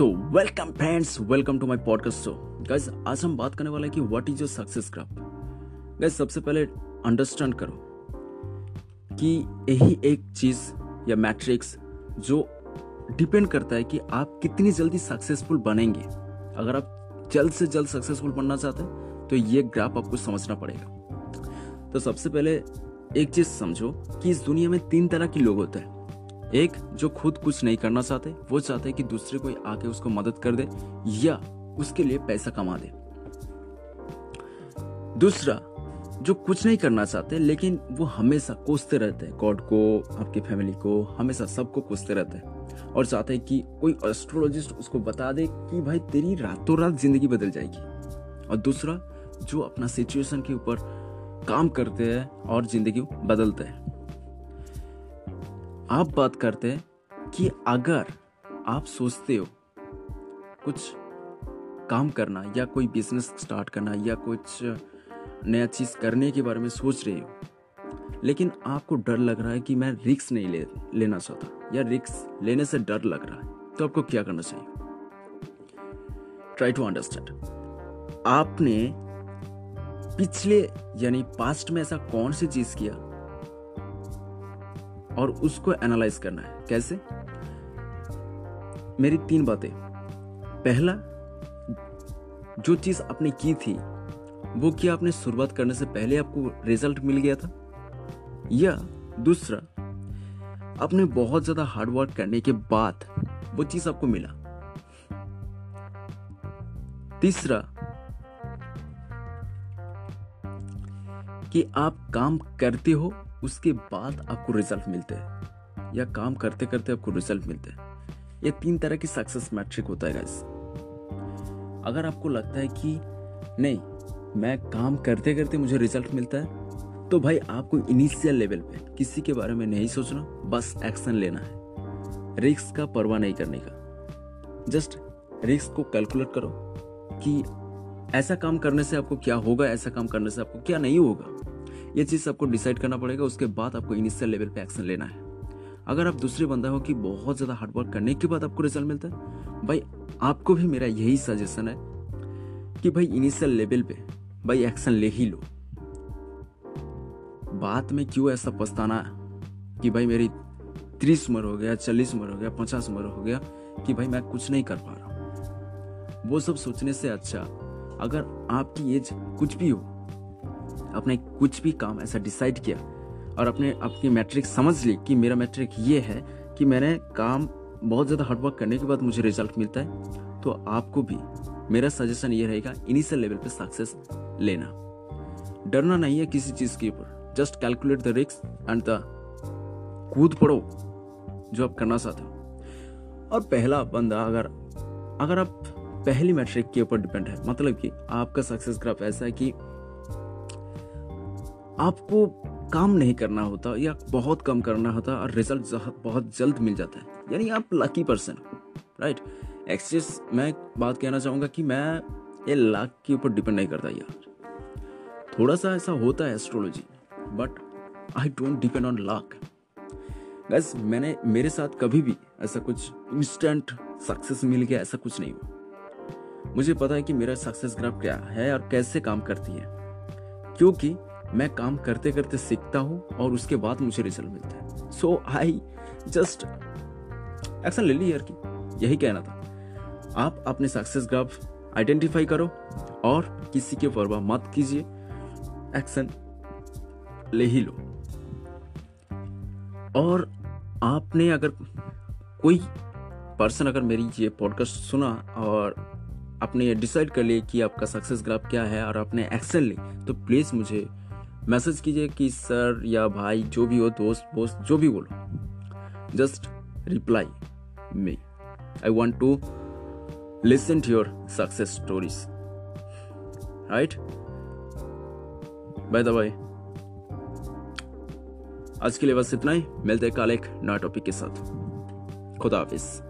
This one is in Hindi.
So welcome friends welcome to my podcast show guys आज हम बात करने वाले हैं कि what is your success graph guys सबसे पहले अंडरस्टैंड करो कि यही एक चीज़ या मैट्रिक्स जो डिपेंड करता है कि आप कितनी जल्दी सक्सेसफुल बनेंगे। अगर आप जल्द से जल्द सक्सेसफुल बनना चाहते हैं तो ये ग्राफ आपको समझना पड़ेगा। तो सबसे पहले एक चीज़ समझो कि इस दुनिया में तीन तरह के लोग होते हैं। एक, जो खुद कुछ नहीं करना चाहते, वो चाहते हैं कि दूसरे कोई आके उसको मदद कर दे या उसके लिए पैसा कमा दे। दूसरा, जो कुछ नहीं करना चाहते, लेकिन वो हमेशा कोसते रहते हैं, गॉड को, आपकी फैमिली को, हमेशा सबको कोसते रहते हैं और चाहते हैं कि कोई एस्ट्रोलॉजिस्ट उसको बता दे कि भाई तेरी रातों रात ज़िंदगी बदल जाएगी। और दूसरा, जो अपना सिचुएशन के ऊपर काम करते हैं और ज़िंदगी बदलते हैं। आप बात करते हैं कि अगर आप सोचते हो कुछ काम करना या कोई बिज़नेस स्टार्ट करना या कुछ नया चीज़ करने के बारे में सोच रहे हो, लेकिन आपको डर लग रहा है कि मैं रिक्स नहीं ले, लेना चाहता या रिक्स लेने से डर लग रहा है तो आपको क्या करना चाहिए? ट्राई टू अंडरस्टैंड आपने पिछले, यानी पास्ट में ऐसा कौन सी चीज़ किया और उसको एनालाइज करना है। कैसे? मेरी तीन बातें। पहला, जो चीज़ आपने की थी, वो क्या आपने शुरुआत करने से पहले आपको रिज़ल्ट मिल गया था? या दूसरा, आपने बहुत ज़्यादा हार्डवर्क करने के बाद वो चीज़ आपको मिला? तीसरा, कि आप काम करते हो उसके बाद आपको रिज़ल्ट मिलते हैं। या काम करते करते आपको रिज़ल्ट मिलते हैं। ये तीन तरह की सक्सेस मैट्रिक होता है गाइस अगर आपको लगता है कि नहीं, मैं काम करते करते मुझे रिज़ल्ट मिलता है तो भाई आपको इनिशियल लेवल पे किसी के बारे में नहीं सोचना, बस एक्शन लेना है। रिस्क का परवाह नहीं करने का। जस्ट रिस्क को कैलकुलेट करो कि ऐसा काम करने से आपको क्या होगा, ऐसा काम करने से आपको क्या नहीं होगा। ये चीज़ आपको डिसाइड करना पड़ेगा, उसके बाद आपको इनिशियल लेवल पे एक्शन लेना है। अगर आप दूसरे बंदा हो कि बहुत ज़्यादा हार्डवर्क करने के बाद आपको रिज़ल्ट मिलता है, भाई आपको भी मेरा यही सजेशन है कि भाई इनिशियल लेवल पे भाई एक्शन ले ही लो। बात में क्यों ऐसा पछताना कि भाई मेरी तीस उम्र हो गया, चालीस उम्र हो गया, पचास उम्र हो गया कि भाई मैं कुछ नहीं कर पा रहा वो सब सोचने से अच्छा अगर आपकी एज कुछ भी हो आपने कुछ भी काम ऐसा डिसाइड किया और अपने आपकी मैट्रिक समझ ली कि मेरा मैट्रिक ये है कि मैंने काम बहुत ज़्यादा हार्डवर्क करने के बाद मुझे रिज़ल्ट मिलता है तो आपको भी मेरा सजेशन ये रहेगा इनिशियल लेवल पे सक्सेस लेना। डरना नहीं है किसी चीज़ के ऊपर। जस्ट कैलकुलेट द रिक्स एंड द कूद पड़ो जो आप करना चाहते हो। और पहला बंदा अगर अगर आप पहली मैट्रिक के ऊपर डिपेंड है मतलब कि आपका सक्सेस ग्राफ ऐसा है कि आपको काम नहीं करना होता या बहुत कम करना होता और रिज़ल्ट बहुत जल्द मिल जाता है। यानी आप लकी पर्सन राइट एक्सेस मैं बात कहना चाहूँगा कि मैं ये लक के ऊपर डिपेंड नहीं करता यार। थोड़ा सा ऐसा होता है astrology but I don't depend on luck guess मैंने, मेरे साथ कभी भी ऐसा कुछ इंस्टेंट सक्सेस मिल गया, ऐसा कुछ नहीं हुआ। मुझे पता है कि मेरा सक्सेस ग्राफ क्या है और कैसे काम करती है। क्योंकि मैं काम करते करते सीखता हूँ और उसके बाद मुझे रिज़ल्ट मिलता है। सो आई जस्ट एक्शन ले ली यार की, यही कहना था। आप अपने सक्सेस ग्राफ आइडेंटिफाई करो और किसी के परवाह मत कीजिए। एक्शन ले ही लो। और आपने अगर कोई पर्सन अगर मेरी ये पॉडकास्ट सुना और आपने डिसाइड कर लिया कि आपका सक्सेस ग्राफ क्या है और आपने एक्शन ली तो प्लीज़ मुझे मैसेज कीजिए कि सर या भाई, जो भी हो, दोस्त दोस्त जो भी बोलो। Just reply me I want to listen to your success stories right by the by आज के लिए बस इतना ही। मिलते हैं कल एक नया टॉपिक के साथ। खुदा हाफिज़।